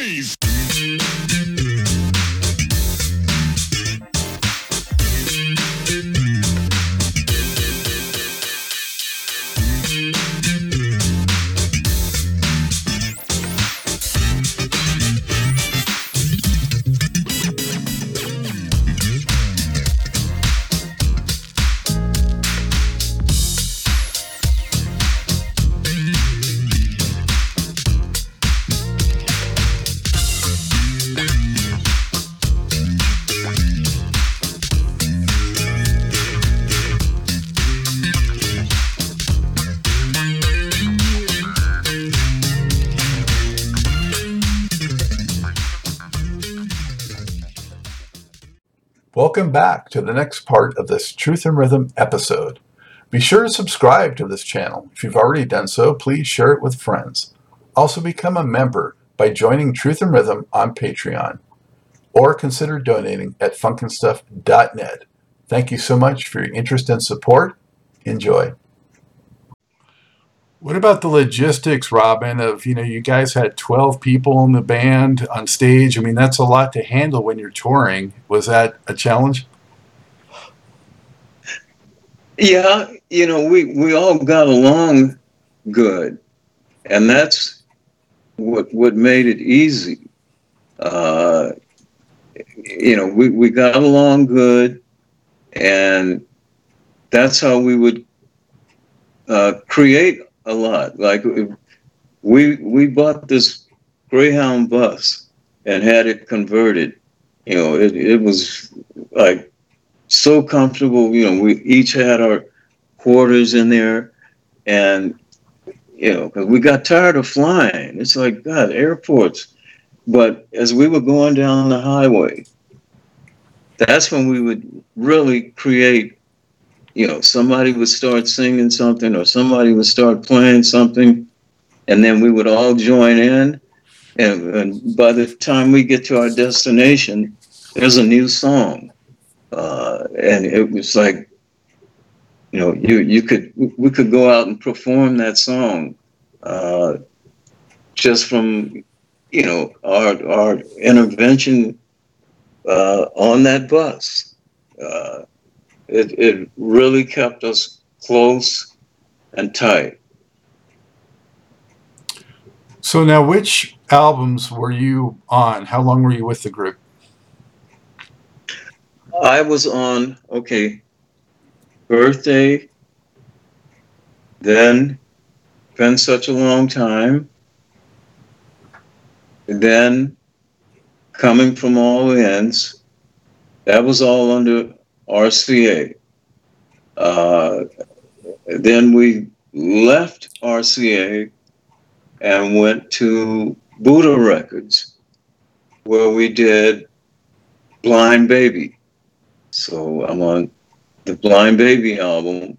noise. Welcome back to the next part of this Truth and Rhythm episode. Be sure to subscribe to this channel. If you've already done so, please share it with friends. Also become a member by joining Truth and Rhythm on Patreon or consider donating at funkinstuff.net. Thank you so much for your interest and support. Enjoy. What about the logistics, Robin, of, you know, you guys had 12 people in the band on stage. I mean, that's a lot to handle when you're touring. Was that a challenge? Yeah, you know, we, we all got along good. And that's what what made it easy. Uh, you know, we, we got along good and that's how we would uh, create a lot. Like we we bought this Greyhound bus and had it converted. You know, it, it was like so comfortable. You know, we each had our quarters in there, and you know, cause we got tired of flying. It's like God, airports. But as we were going down the highway, that's when we would really create you know, somebody would start singing something or somebody would start playing something, and then we would all join in. And, and by the time we get to our destination, there's a new song. Uh, and it was like, you know, you, you could, we could go out and perform that song uh, just from, you know, our, our intervention uh, on that bus. Uh, it, it really kept us close and tight. So now, which albums were you on? How long were you with the group? I was on, okay, birthday, then been such a long time, then coming from all ends. That was all under RCA. Uh, then we left RCA and went to Buddah Records, where we did Blind Baby. So I'm on the Blind Baby album.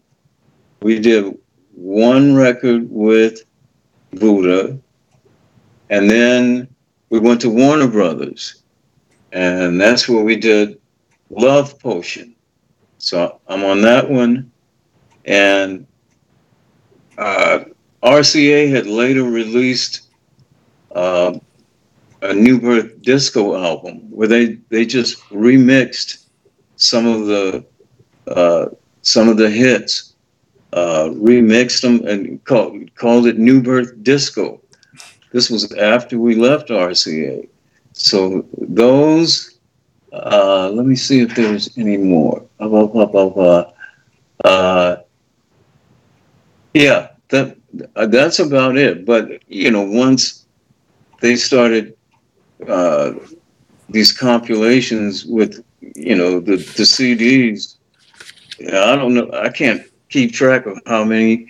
We did one record with Buddah, and then we went to Warner Brothers, and that's where we did Love Potion. So I'm on that one. And uh, RCA had later released uh, a New Birth Disco album where they, they just remixed some of the uh, some of the hits, uh, remixed them and called, called it New Birth Disco. This was after we left RCA. So those uh, let me see if there's any more. Uh, yeah, that uh, that's about it. But you know, once they started uh, these compilations with you know the the CDs, I don't know. I can't keep track of how many.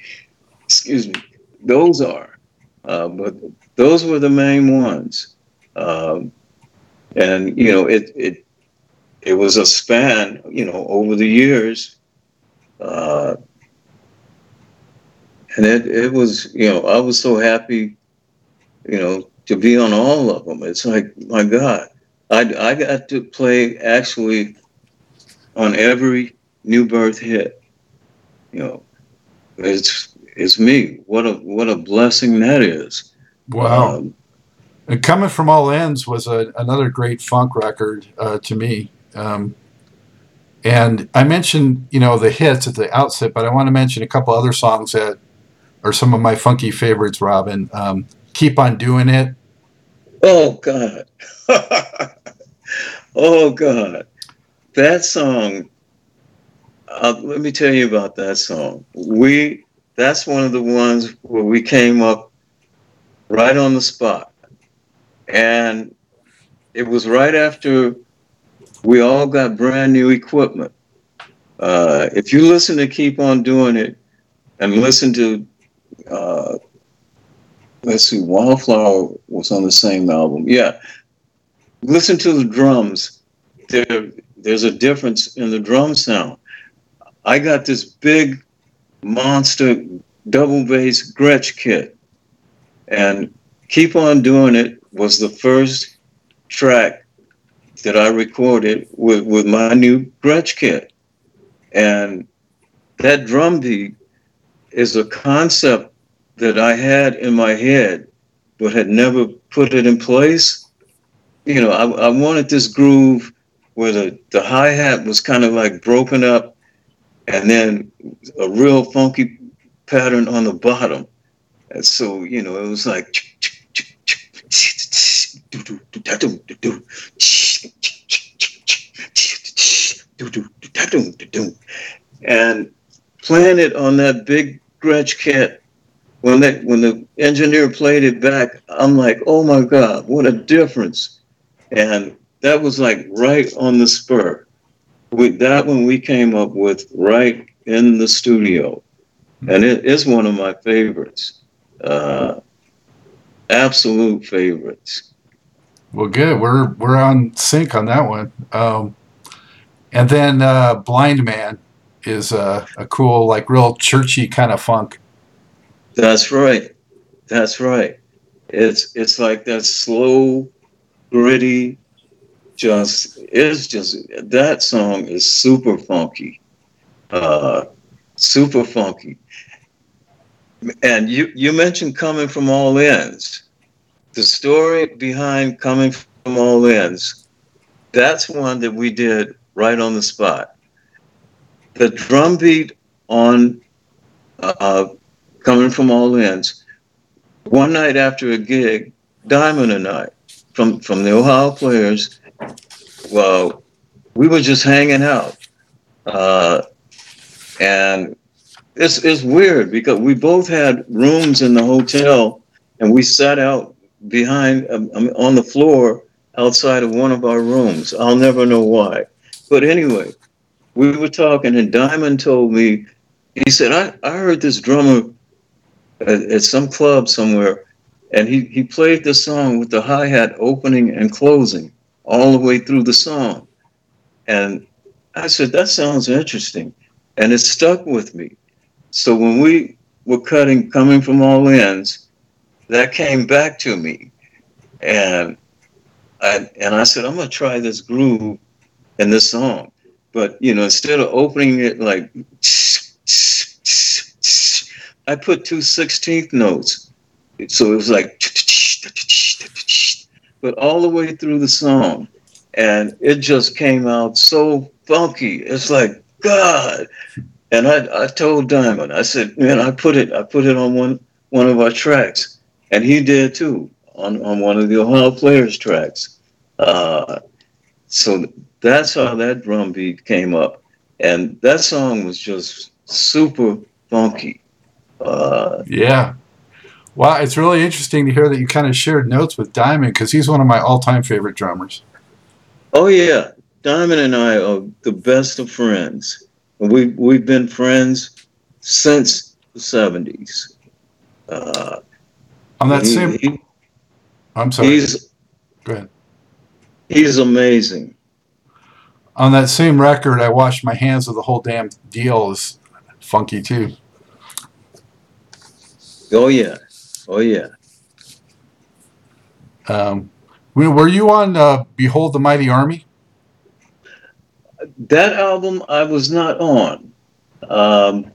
Excuse me. Those are, uh, but those were the main ones. Um, and you know, it it it was a span, you know, over the years. Uh, and it, it was, you know, I was so happy, you know, to be on all of them. It's like, my God, I, I got to play actually on every new birth hit. You know, it's it's me. What a what a blessing that is. Wow. Um, And Coming from All Ends was a, another great funk record uh, to me. Um, and I mentioned, you know, the hits at the outset, but I want to mention a couple other songs that are some of my funky favorites, Robin. Um, Keep on Doing It. Oh, God. oh, God. That song, uh, let me tell you about that song. We, that's one of the ones where we came up right on the spot. And it was right after we all got brand new equipment. Uh, if you listen to Keep On Doing It and listen to, uh, let's see, Wildflower was on the same album. Yeah. Listen to the drums. There, there's a difference in the drum sound. I got this big monster double bass Gretsch kit. And Keep On Doing It was the first track that I recorded with, with my new Gretsch kit. And that drum beat is a concept that I had in my head, but had never put it in place. You know, I, I wanted this groove where the, the hi hat was kind of like broken up and then a real funky pattern on the bottom. And so, you know, it was like and playing it on that big Gretsch kit. When that when the engineer played it back, I'm like, oh my God, what a difference. And that was like right on the spur. With that one we came up with right in the studio. And it is one of my favorites. Uh, absolute favorites. Well, good. We're we're on sync on that one. Um, and then uh, Blind Man is a, a cool, like real churchy kind of funk. That's right. That's right. It's it's like that slow, gritty, just it's just that song is super funky. Uh super funky. And you you mentioned coming from all ends. The story behind coming from all ends, that's one that we did right on the spot. The drum beat on uh, coming from all ends. One night after a gig, Diamond and I, from from the Ohio Players, well, we were just hanging out, uh, and it's it's weird because we both had rooms in the hotel, and we sat out behind um, on the floor outside of one of our rooms. I'll never know why. But anyway, we were talking, and Diamond told me, he said, I, I heard this drummer at, at some club somewhere, and he, he played the song with the hi hat opening and closing all the way through the song. And I said, That sounds interesting. And it stuck with me. So when we were cutting Coming from All Ends, that came back to me. And I, and I said, I'm to try this groove in this song. But you know, instead of opening it like I put two sixteenth notes. So it was like but all the way through the song. And it just came out so funky. It's like, God. And I, I told Diamond, I said, man, I put it, I put it on one one of our tracks. And he did too, on, on one of the Ohio Players tracks. Uh, so that's how that drum beat came up. And that song was just super funky. Uh, yeah. Wow, it's really interesting to hear that you kind of shared notes with Diamond because he's one of my all-time favorite drummers. Oh yeah, Diamond and I are the best of friends. We we've been friends since the seventies. Uh, On that he, same, he, I'm sorry. He's, Go ahead. He's amazing on that same record, I washed my hands of the whole damn deal is funky too. Oh yeah, oh yeah. Um, were you on uh, "Behold the Mighty Army"? That album I was not on. Um,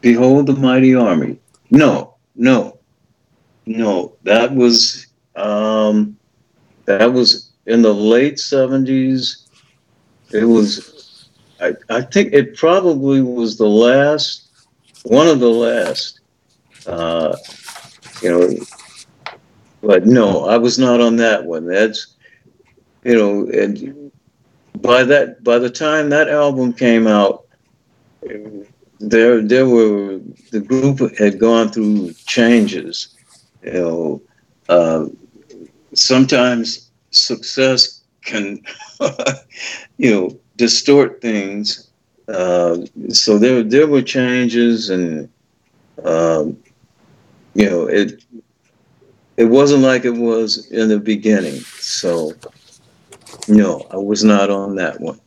"Behold the Mighty Army." No, no, no. That was Um, that was in the late seventies. It was, I, I think it probably was the last, one of the last. Uh, you know, but no, I was not on that one. That's, you know, and by that, by the time that album came out, there, there were the group had gone through changes. You know, uh, sometimes success can, you know, distort things. Uh, so there, there were changes, and um, you know, it, it wasn't like it was in the beginning. So, no, I was not on that one.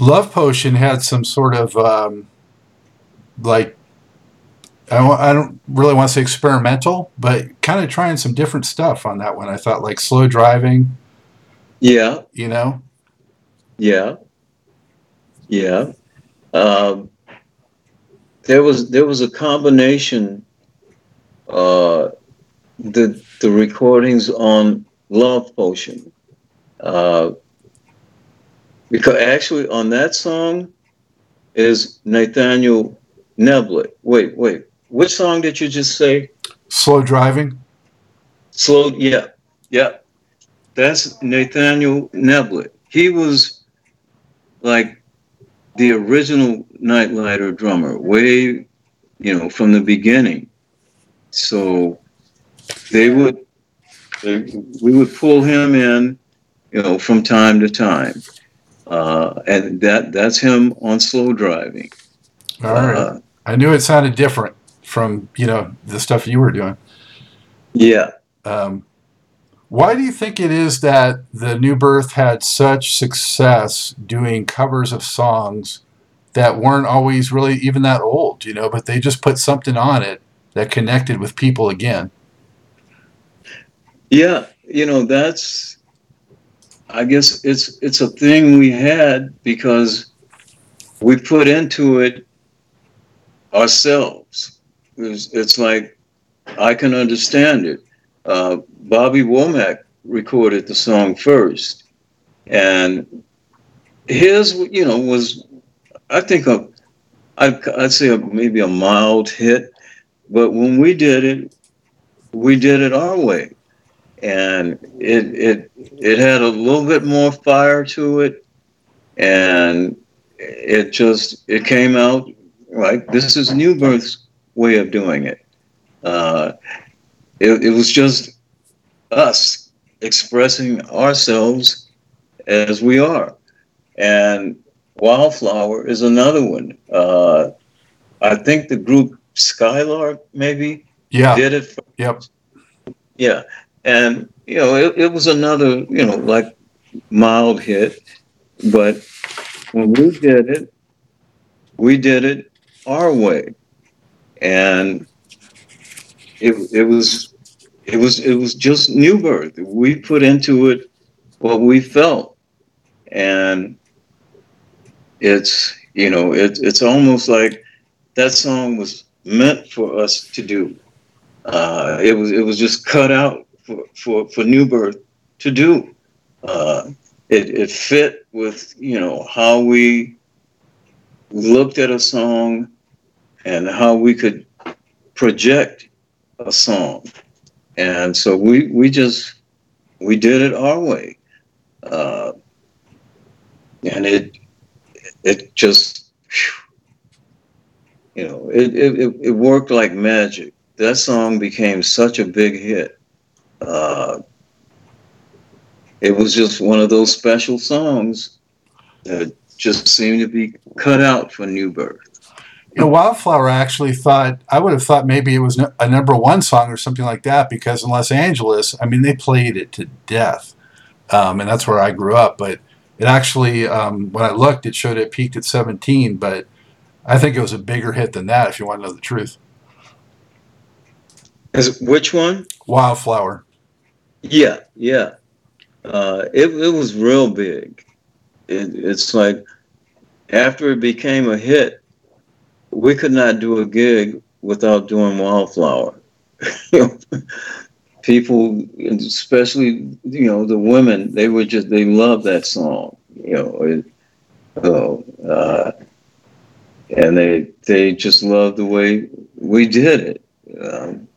Love Potion had some sort of um, like I don't, I don't really want to say experimental, but kind of trying some different stuff on that one. I thought like slow driving. Yeah. You know. Yeah. Yeah. Um, there was there was a combination. Uh, the the recordings on Love Potion. Uh, because actually on that song is Nathaniel Neblett. Wait, wait. Which song did you just say? Slow driving. Slow, yeah, yeah. That's Nathaniel Neblett. He was like the original Nite-Liter drummer, way, you know, from the beginning. So they would, they, we would pull him in, you know, from time to time, uh, and that that's him on slow driving. All right. Uh, I knew it sounded different from you know the stuff you were doing. Yeah. Um, why do you think it is that the New Birth had such success doing covers of songs that weren't always really even that old, you know, but they just put something on it that connected with people again? Yeah, you know, that's I guess it's it's a thing we had because we put into it ourselves. It's, it's like I can understand it. Uh, Bobby Womack recorded the song first, and his, you know, was I think a I'd, I'd say a, maybe a mild hit, but when we did it, we did it our way, and it it it had a little bit more fire to it, and it just it came out like This is New Birth's way of doing it. Uh, it, it was just us expressing ourselves as we are. And Wildflower is another one. Uh, I think the group Skylark maybe yeah. did it. First. Yep. Yeah. And, you know, it, it was another, you know, like mild hit. But when we did it, we did it our way, and it it was it was it was just new birth. We put into it what we felt, and it's you know it, it's almost like that song was meant for us to do. Uh, it was it was just cut out for for, for new birth to do. Uh, it, it fit with you know how we looked at a song and how we could project a song. And so we, we just, we did it our way. Uh, and it, it just, you know, it, it, it worked like magic. That song became such a big hit. Uh, it was just one of those special songs that just seemed to be cut out for New Birth. You know, Wildflower actually thought I would have thought maybe it was a number one song or something like that because in Los Angeles, I mean, they played it to death, um, and that's where I grew up. But it actually, um, when I looked, it showed it peaked at 17, but I think it was a bigger hit than that. If you want to know the truth, Is which one? Wildflower. Yeah, yeah. Uh, it it was real big. It, it's like after it became a hit, we could not do a gig without doing Wildflower. people, especially you know the women, they were just they loved that song. You know, oh, uh, and they they just loved the way we did it. Um,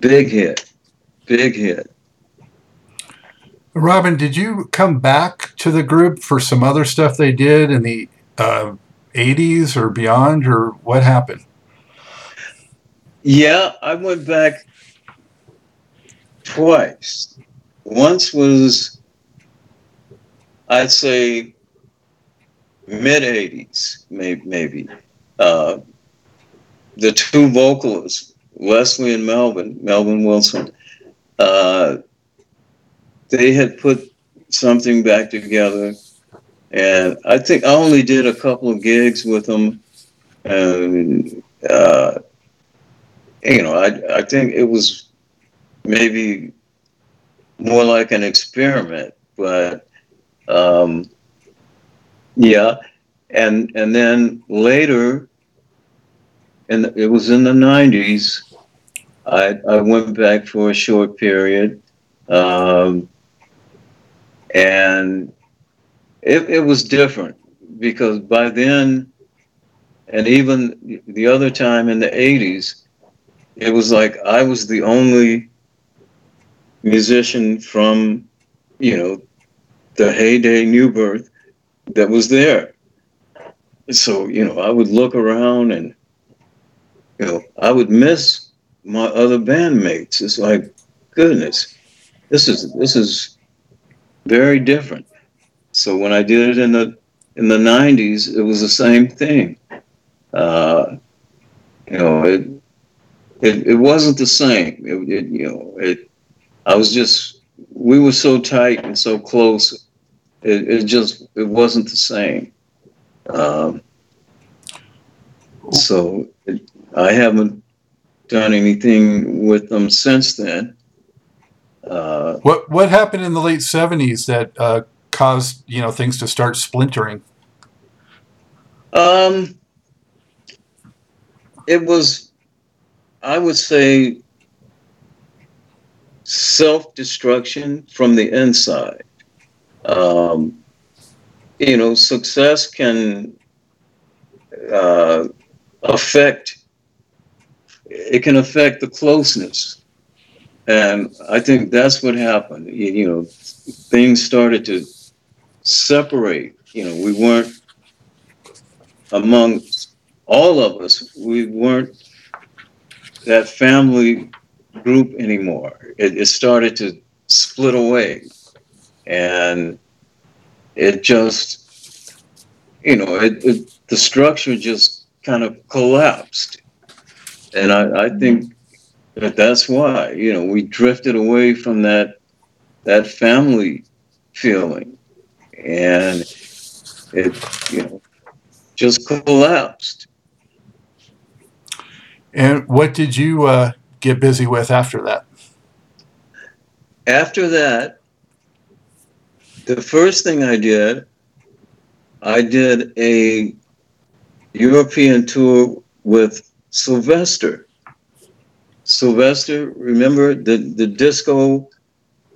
big hit, big hit. Robin, did you come back to the group for some other stuff they did in the uh, 80s or beyond, or what happened? Yeah, I went back twice. Once was, I'd say, mid 80s, maybe. Uh, the two vocalists, Leslie and Melvin, Melvin Wilson, uh, they had put something back together. And I think I only did a couple of gigs with them. And, uh, you know, I, I think it was maybe more like an experiment, but um, yeah. And, and then later, and it was in the 90s, I, I went back for a short period. Um, and it, it was different because by then, and even the other time in the 80s, it was like I was the only musician from, you know, the heyday New Birth that was there. So, you know, I would look around and, you know, I would miss my other bandmates. It's like, goodness, this is, this is very different. So when I did it in the in the '90s, it was the same thing. Uh, you know, it, it it wasn't the same. It, it, you know, it. I was just we were so tight and so close. It, it just it wasn't the same. Um, so it, I haven't done anything with them since then. Uh, what what happened in the late seventies that uh, caused you know things to start splintering? Um, it was, I would say, self destruction from the inside. Um, you know, success can uh, affect. It can affect the closeness and I think that's what happened. You, you, know, things started to separate. You know, we weren't among all of us. We weren't that family group anymore. It, it started to split away, and it just, you know, it, it the structure just kind of collapsed. And I, I think that that's why, you know, we drifted away from that that family feeling. And it, you know, just collapsed. And what did you uh, get busy with after that? After that, the first thing I did, I did a European tour with Sylvester. Sylvester, remember the the disco?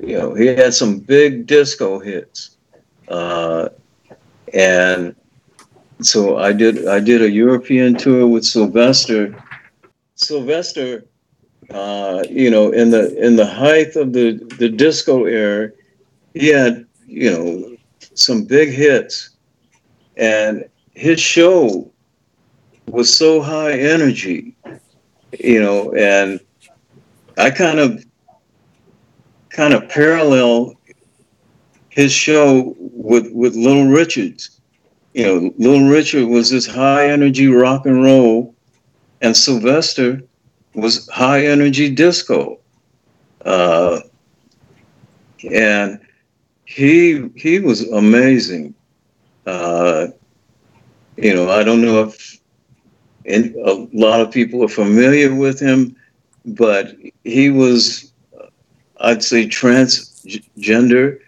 You know, he had some big disco hits, uh, and so I did I did a European tour with Sylvester. Sylvester, uh, you know, in the in the height of the the disco era, he had you know some big hits, and his show was so high energy you know, and I kind of kind of parallel his show with with Little Richard's. You know, Little Richard was this high energy rock and roll, and Sylvester was high energy disco. Uh, and he he was amazing. Uh, you know, I don't know if a lot of people are familiar with him, but he was, I'd say, transgender.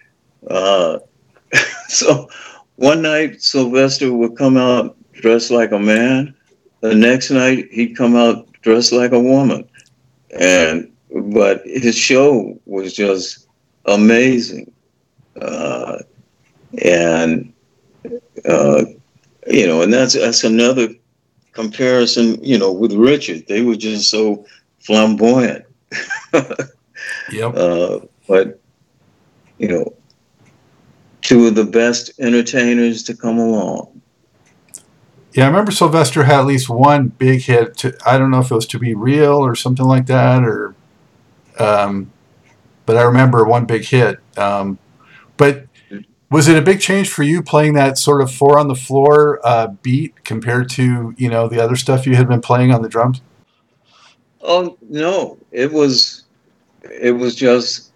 Uh, so one night Sylvester would come out dressed like a man. The next night he'd come out dressed like a woman, and but his show was just amazing. Uh, and, uh, you know, and that's, that's another comparison, you know, with Richard. They were just so flamboyant. yep. Uh, but, you know, two of the best entertainers to come along. Yeah, I remember Sylvester had at least one big hit. To, I don't know if it was "To Be Real" or something like that, or, um, but I remember one big hit. Um, but was it a big change for you playing that sort of four on the floor uh, beat compared to you know the other stuff you had been playing on the drums? Oh no, it was it was just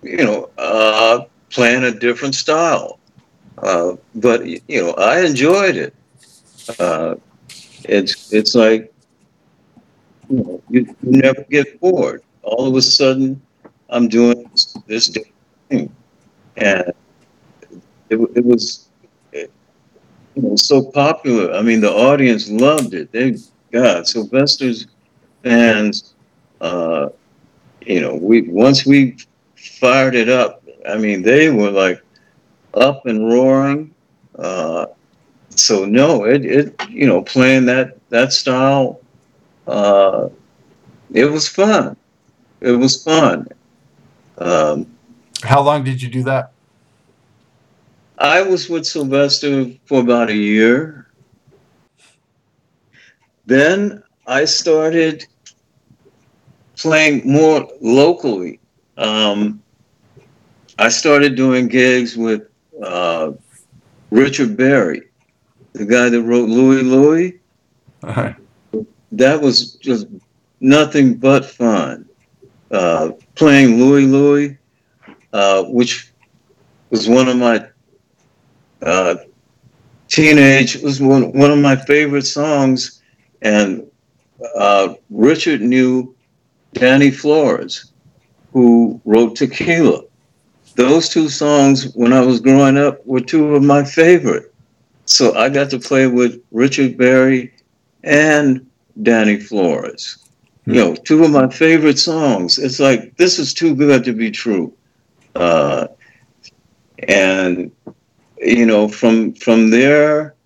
you know uh, playing a different style, uh, but you know I enjoyed it. Uh, it's it's like you, know, you, never get bored. All of a sudden, I'm doing this, this thing, and it, it was it, so popular. I mean, the audience loved it. They God, Sylvester's fans. Uh, you know, we once we fired it up. I mean, they were like up and roaring. Uh, so no, it, it you know playing that that style, uh, it was fun. It was fun. Um, How long did you do that? I was with Sylvester for about a year. Then I started playing more locally. Um, I started doing gigs with uh, Richard Berry, the guy that wrote Louie Louie. Uh-huh. That was just nothing but fun. Uh, playing Louie Louie, uh, which was one of my uh, teenage was one one of my favorite songs, and uh, Richard knew Danny Flores, who wrote Tequila. Those two songs, when I was growing up, were two of my favorite. So I got to play with Richard Berry and Danny Flores. You know, two of my favorite songs. It's like this is too good to be true. Uh, and you know, from from there,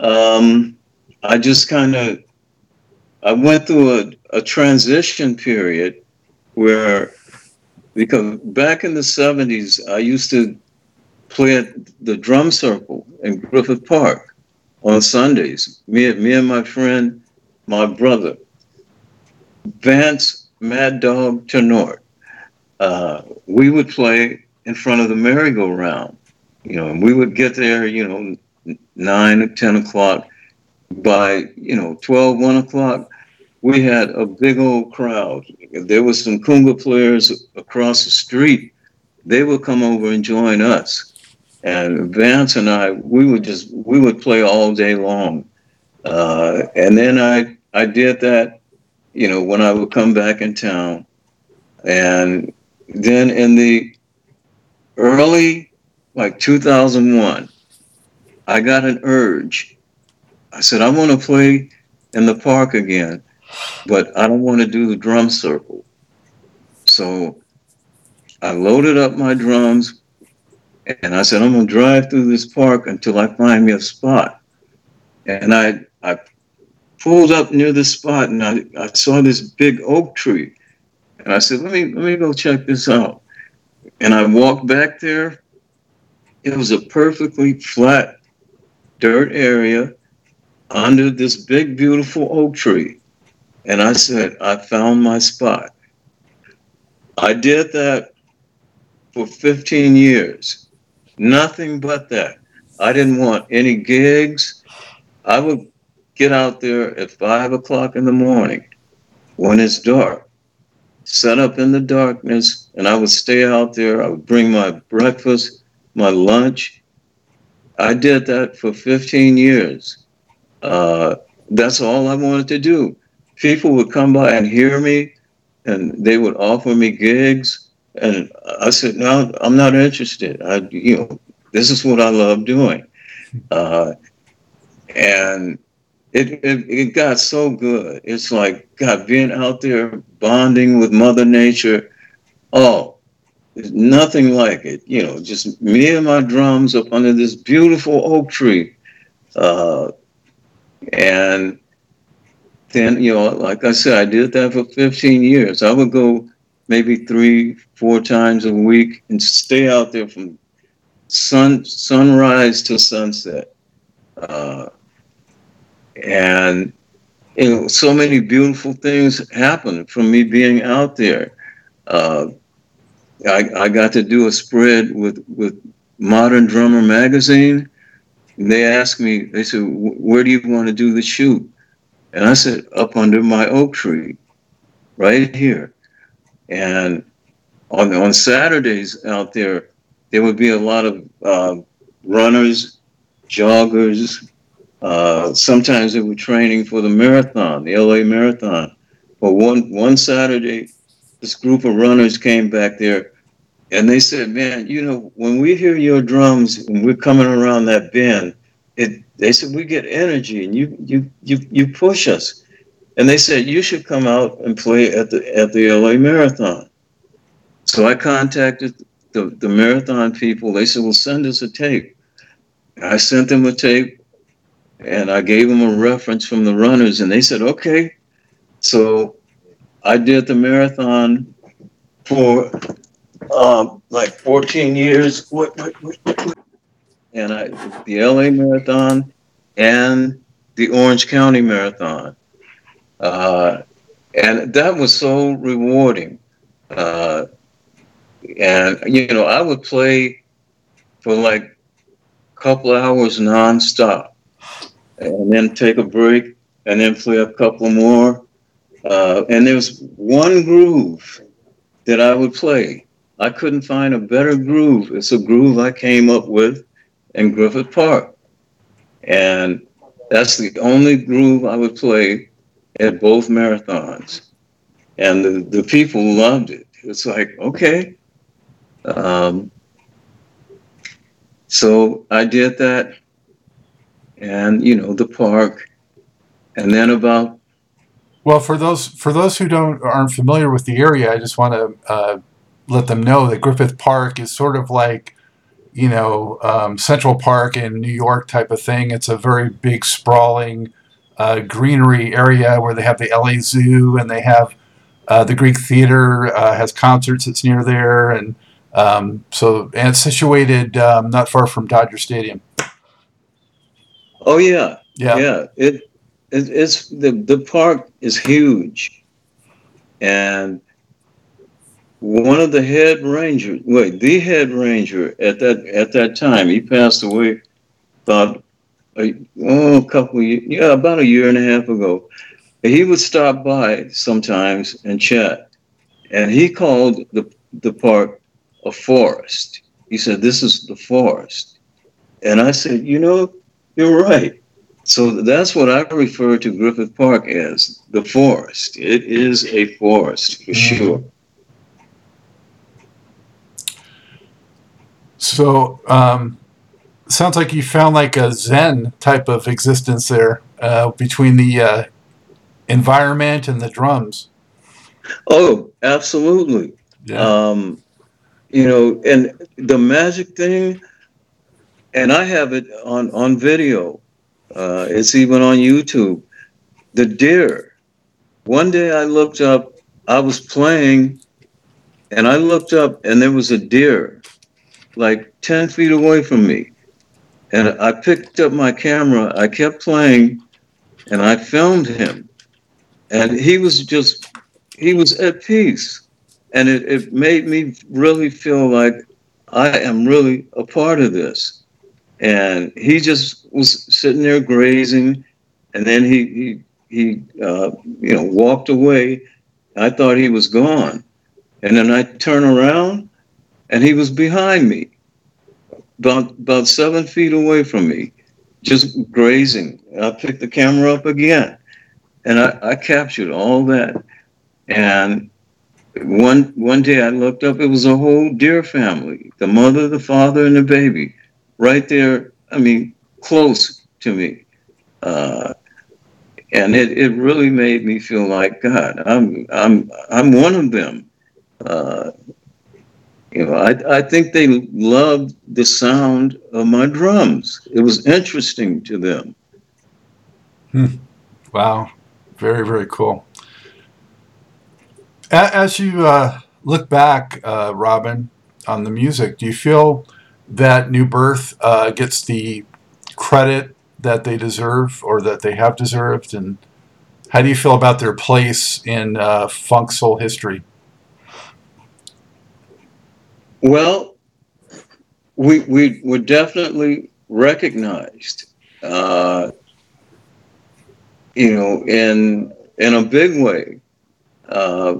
um, I just kind of I went through a, a transition period where because back in the 70s I used to play at the drum circle in Griffith Park on Sundays. Me, me and my friend, my brother, Vance Mad Dog Tenort. Uh, we would play in front of the merry-go-round, you know, and we would get there, you know, nine or 10 o'clock. By, you know, 12, 1 o'clock, we had a big old crowd. There was some conga players across the street. They would come over and join us. And Vance and I, we would just, we would play all day long. Uh, and then I, I did that, you know, when I would come back in town. And then in the early, like 2001, I got an urge. I said, I want to play in the park again, but I don't want to do the drum circle. So I loaded up my drums and I said, I'm going to drive through this park until I find me a spot. And I, I pulled up near the spot and I, I saw this big oak tree. And I said, let me, let me go check this out. And I walked back there. It was a perfectly flat dirt area under this big, beautiful oak tree. And I said, I found my spot. I did that for 15 years. Nothing but that. I didn't want any gigs. I would get out there at five o'clock in the morning when it's dark, set up in the darkness, and I would stay out there. I would bring my breakfast, my lunch. I did that for 15 years. Uh, that's all I wanted to do. People would come by and hear me, and they would offer me gigs, and I said, "No, I'm not interested. I, you know, this is what I love doing." Uh, and it, it it got so good. It's like God being out there bonding with Mother Nature. Oh, there's nothing like it. You know, just me and my drums up under this beautiful oak tree, uh, and then you know, like I said, I did that for 15 years. I would go maybe three, four times a week and stay out there from sun sunrise to sunset. Uh, and you know, so many beautiful things happened from me being out there. Uh, I, I got to do a spread with with Modern Drummer magazine. They asked me, they said, "Where do you want to do the shoot?" And I said, "Up under my oak tree, right here." And on on Saturdays out there, there would be a lot of uh, runners, joggers, uh, sometimes they were training for the marathon, the LA Marathon. But one one Saturday, this group of runners came back there, and they said, "Man, you know, when we hear your drums and we're coming around that bend, it." They said we get energy, and you you you you push us. And they said you should come out and play at the at the LA Marathon. So I contacted the, the marathon people. They said, "Well, send us a tape." I sent them a tape and I gave them a reference from the runners, and they said, okay. So I did the marathon for um, like 14 years. What, what, what, and I, the LA Marathon and the Orange County Marathon. Uh, and that was so rewarding. Uh, and, you know, I would play for like a couple hours nonstop and then take a break and then play a couple more. Uh, and there was one groove that I would play. I couldn't find a better groove. It's a groove I came up with in Griffith Park. And that's the only groove I would play at both marathons. And the, the people loved it. It's like, okay. Um, so I did that and you know the park, and then about. Well, for those for those who don't aren't familiar with the area, I just want to uh, let them know that Griffith Park is sort of like you know um, Central Park in New York type of thing. It's a very big sprawling uh, greenery area where they have the LA Zoo and they have uh, the Greek Theater uh, has concerts that's near there, and um, so and it's situated um, not far from Dodger Stadium. Oh yeah, yeah, yeah. It, it it's the the park is huge, and one of the head rangers, wait, the head ranger at that at that time, he passed away about a, oh, a couple of, yeah, about a year and a half ago. He would stop by sometimes and chat, and he called the the park a forest. He said, "This is the forest," and I said, "You know, you're right. So that's what I refer to Griffith Park as the forest. It is a forest for mm-hmm. sure. So, um, sounds like you found like a Zen type of existence there uh, between the uh, environment and the drums. Oh, absolutely. Yeah. Um, you know, and the magic thing and I have it on on video. Uh, it's even on YouTube. The deer. One day I looked up. I was playing, and I looked up, and there was a deer, like ten feet away from me. And I picked up my camera. I kept playing, and I filmed him. And he was just, he was at peace. And it, it made me really feel like I am really a part of this and he just was sitting there grazing, and then he he he uh, you know walked away. I thought he was gone, and then I turn around, and he was behind me, about about seven feet away from me, just grazing. I picked the camera up again, and I, I captured all that, and one one day I looked up, it was a whole deer family, the mother, the father, and the baby right there, I mean, close to me. Uh, and it, it really made me feel like God. I'm I'm I'm one of them. Uh, you know, I I think they loved the sound of my drums. It was interesting to them. Wow, very very cool. As you uh, look back, uh, Robin, on the music, do you feel that New Birth uh, gets the credit that they deserve or that they have deserved? And how do you feel about their place in uh, funk soul history? Well, we we were definitely recognized, uh, you know, in in a big way. Uh,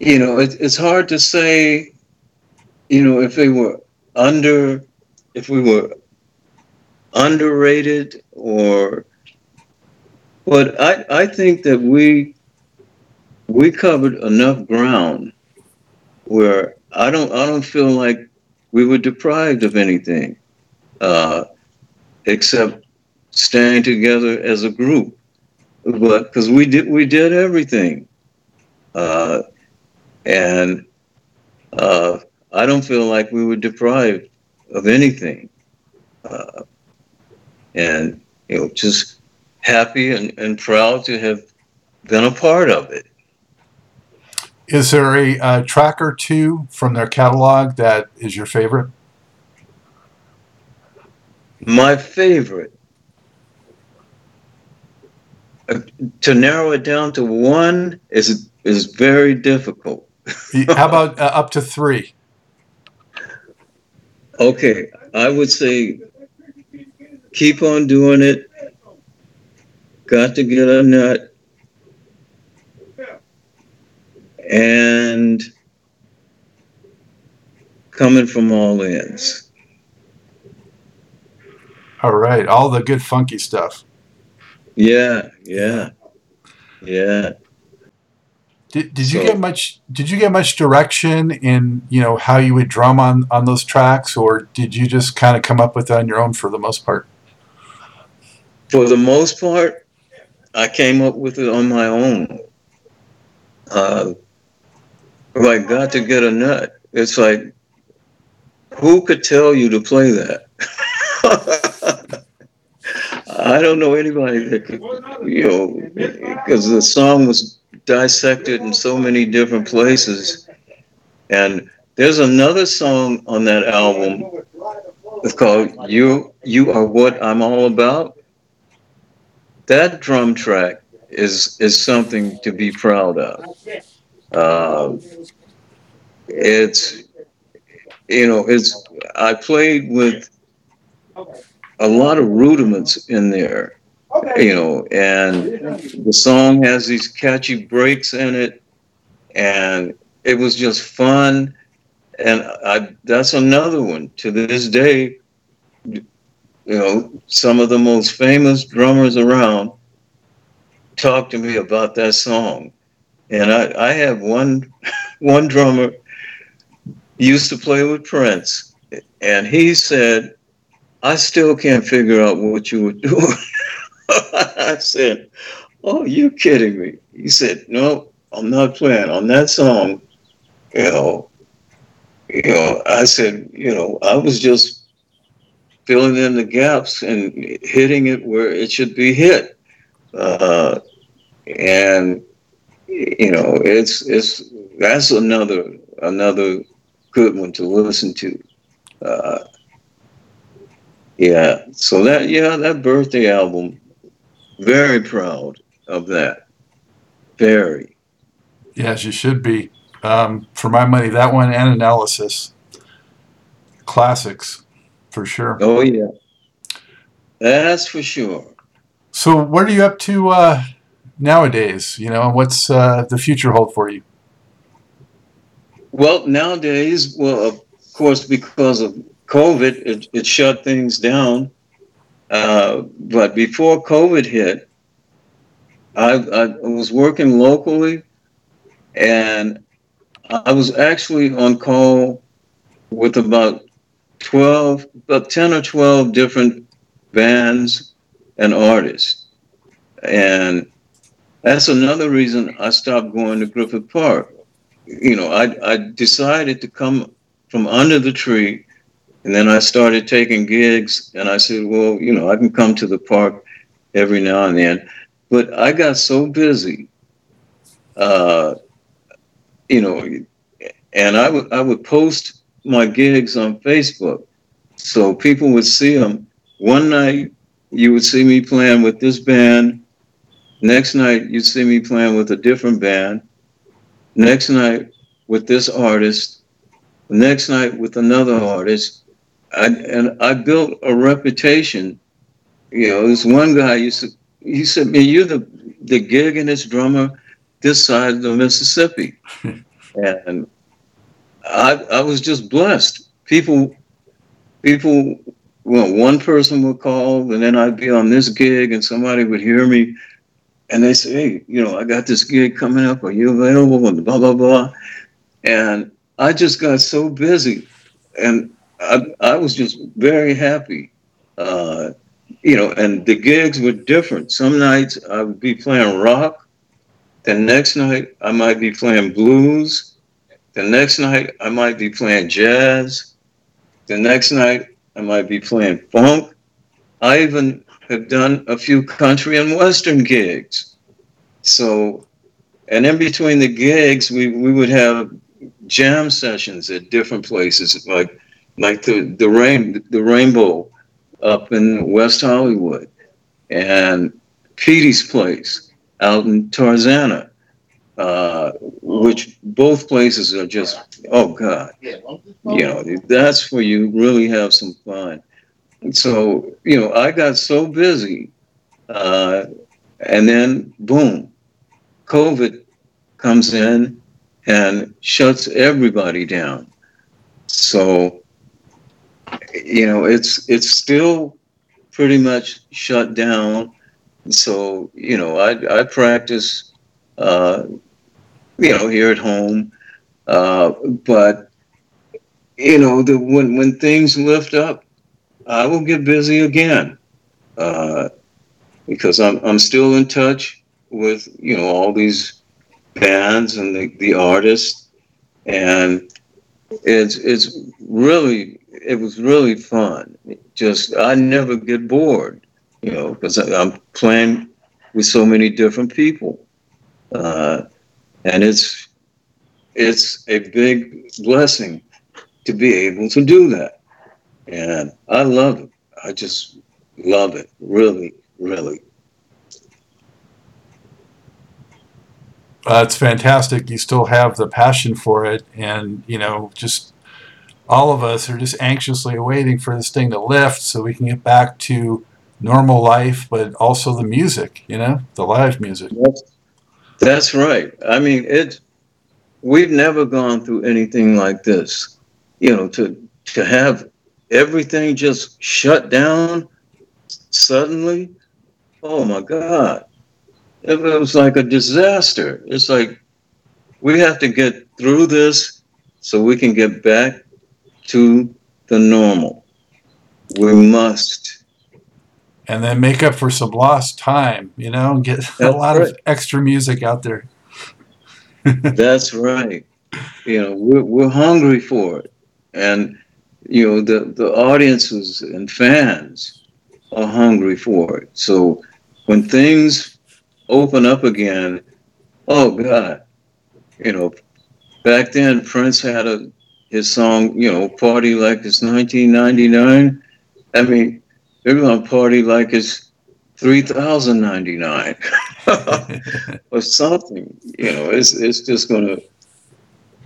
you know, it, it's hard to say, you know, if they were under, if we were underrated or, but I I think that we we covered enough ground where I don't I don't feel like we were deprived of anything, uh, except staying together as a group. But because we did we did everything, uh, and uh, I don't feel like we were deprived of anything, uh, and you know just happy and, and proud to have been a part of it. Is there a uh, track or two from their catalog that is your favorite? My favorite. Uh, to narrow it down to one is is very difficult. How about uh, up to three? Okay, I would say keep on doing it. Got to get a Knutt. And coming from all ends. All right, all the good funky stuff. Yeah, yeah, yeah. Did, did you So- get much? Did you get much direction in you know how you would drum on on those tracks, or did you just kind of come up with it on your own for the most part? For the most part, I came up with it on my own. Uh, like, got to get a Knutt. It's like, who could tell you to play that? I don't know anybody that could, you know, because the song was dissected in so many different places. And there's another song on that album. It's called "You You Are What I'm All About." That drum track is is something to be proud of. Uh, it's you know it's I played with a lot of rudiments in there, you know, and the song has these catchy breaks in it, and it was just fun. And I that's another one to this day. You know, some of the most famous drummers around talk to me about that song. And I, I have one one drummer used to play with Prince, and he said, I still can't figure out what you were doing. I said, Oh, you kidding me? He said, No, I'm not playing on that song. You know, you know, I said, you know, I was just filling in the gaps and hitting it where it should be hit. Uh, and you know, it's it's that's another another good one to listen to. Uh, yeah, so that yeah, that birthday album, very proud of that. Very. Yes, you should be. Um, for my money, that one and analysis, classics, for sure. Oh yeah. That's for sure. So, what are you up to uh, nowadays? You know, what's uh, the future hold for you? Well, nowadays, well, of course, because of COVID, it, it shut things down. Uh, but before COVID hit, I, I was working locally and I was actually on call with about 12, about 10 or 12 different bands and artists. and that's another reason I stopped going to Griffith Park. You know, I, I decided to come from under the tree, and then I started taking gigs, and I said, well, you know, I can come to the park every now and then. But I got so busy, uh, you know, and I would I would post my gigs on Facebook, so people would see them. One night, you would see me playing with this band Next night, you'd see me playing with a different band. Next night, with this artist. Next night, with another artist. I, and I built a reputation. You know, this one guy used to, he said, Man, you're the, the giggingest drummer this side of the Mississippi. and I, I was just blessed. People, people, well, one person would call, and then I'd be on this gig, and somebody would hear me and they say, hey, you know, I got this gig coming up. Are you available? And blah, blah, blah. And I just got so busy. And I, I was just very happy. Uh, you know, and the gigs were different. Some nights I would be playing rock. The next night I might be playing blues. The next night I might be playing jazz. The next night I might be playing funk. I even have done a few country and western gigs. So, and in between the gigs, we, we would have jam sessions at different places, like like the the rain the Rainbow up in West Hollywood, and Petey's place out in Tarzana, uh, which both places are just oh god, you know that's where you really have some fun so you know i got so busy uh, and then boom covid comes in and shuts everybody down. So you know it's it's still pretty much shut down. So you know i, I practice uh, you know here at home uh, but you know the when when things lift up I will get busy again uh, because I'm I'm still in touch with you know all these bands and the, the artists, and it's it's really it was really fun. Just I never get bored, you know, because I'm playing with so many different people, uh, and it's it's a big blessing to be able to do that. And I love it. I just love it. Really, really. Uh, it's fantastic. You still have the passion for it. And, you know, just all of us are just anxiously waiting for this thing to lift so we can get back to normal life, but also the music, you know, the live music. That's, that's right. I mean, it. We've never gone through anything like this. You know, to to have everything just shut down suddenly. Oh my God. It was like a disaster. It's like we have to get through this so we can get back to the normal. We must. And then make up for some lost time, you know, and get That's a lot right. of extra music out there. That's right. You know, we're, we're hungry for it. And you know the the audiences and fans are hungry for it. So when things open up again, oh God, you know, back then Prince had a his song, you know, party like it's 1999. I mean, they're gonna party like it's 3099 or something. You know, it's it's just gonna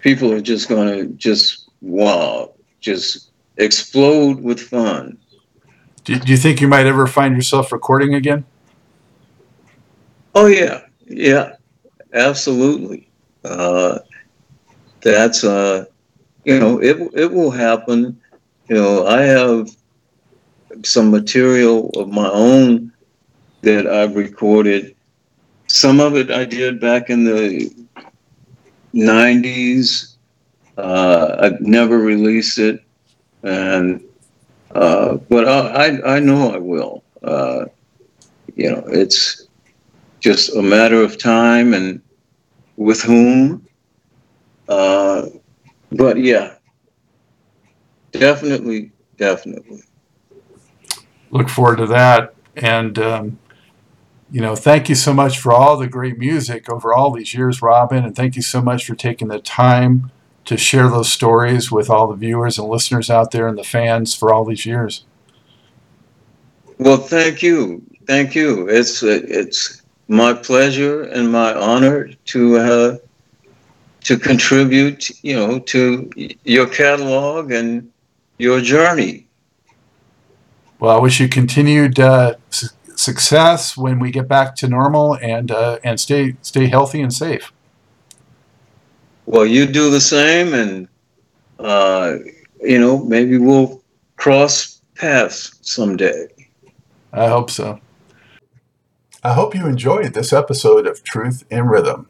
people are just gonna just wow, just explode with fun. Do, do you think you might ever find yourself recording again? Oh yeah, yeah, absolutely. Uh, that's uh, you know, it it will happen. You know, I have some material of my own that I've recorded. Some of it I did back in the '90s. Uh, I've never released it and uh, but I, I know I will. Uh, you know, it's just a matter of time and with whom. Uh, but yeah, definitely, definitely. Look forward to that. And, um, you know, thank you so much for all the great music over all these years, Robin. And thank you so much for taking the time to share those stories with all the viewers and listeners out there and the fans for all these years. Well, thank you. Thank you. It's, it's my pleasure and my honor to, uh, to contribute, you know, to your catalog and your journey. Well, I wish you continued uh, su- success when we get back to normal, and uh, and stay stay healthy and safe. Well, you do the same, and uh, you know maybe we'll cross paths someday. I hope so. I hope you enjoyed this episode of Truth in Rhythm.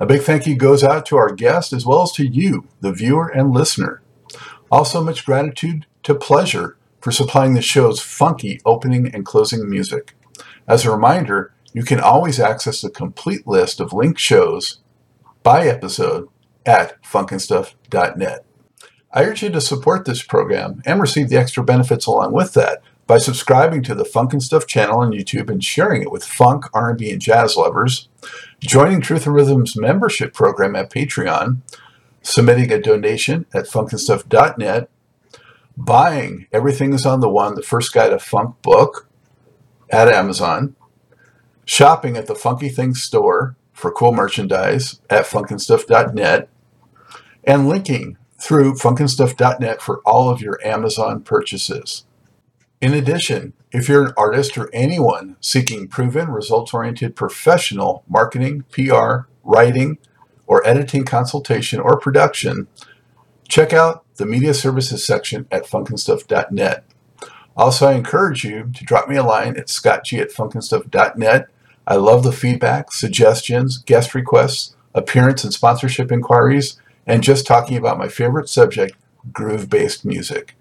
A big thank you goes out to our guest as well as to you, the viewer and listener. Also, much gratitude to Pleasure for supplying the show's funky opening and closing music. As a reminder, you can always access the complete list of linked shows by episode at funknstuff.net. I urge you to support this program and receive the extra benefits along with that by subscribing to the Funk and Stuff channel on YouTube and sharing it with funk, R&B, and jazz lovers, joining Truth in Rhythm's membership program at Patreon, submitting a donation at funkandstuff.net, buying Everything is on the One, the first guide to funk book at Amazon, shopping at the Funky Things store for cool merchandise at funkandstuff.net, and linking through funkandstuff.net for all of your Amazon purchases. In addition, if you're an artist or anyone seeking proven, results oriented professional marketing, PR, writing, or editing consultation or production, check out the media services section at funkandstuff.net. Also, I encourage you to drop me a line at scottg at funkandstuff.net. I love the feedback, suggestions, guest requests, appearance and sponsorship inquiries, and just talking about my favorite subject, groove based music.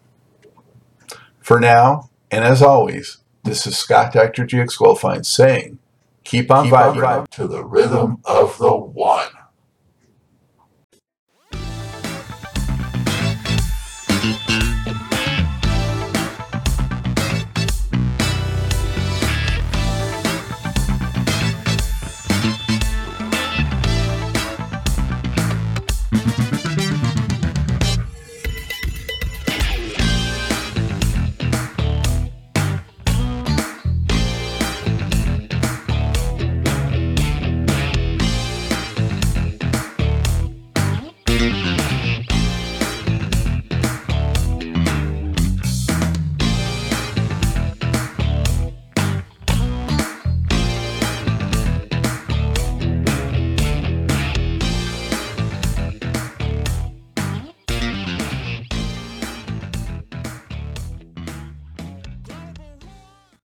For now, and as always, this is Scott Dr. GX Goldfine saying, keep on, keep vibing, on vibing to the rhythm of the one.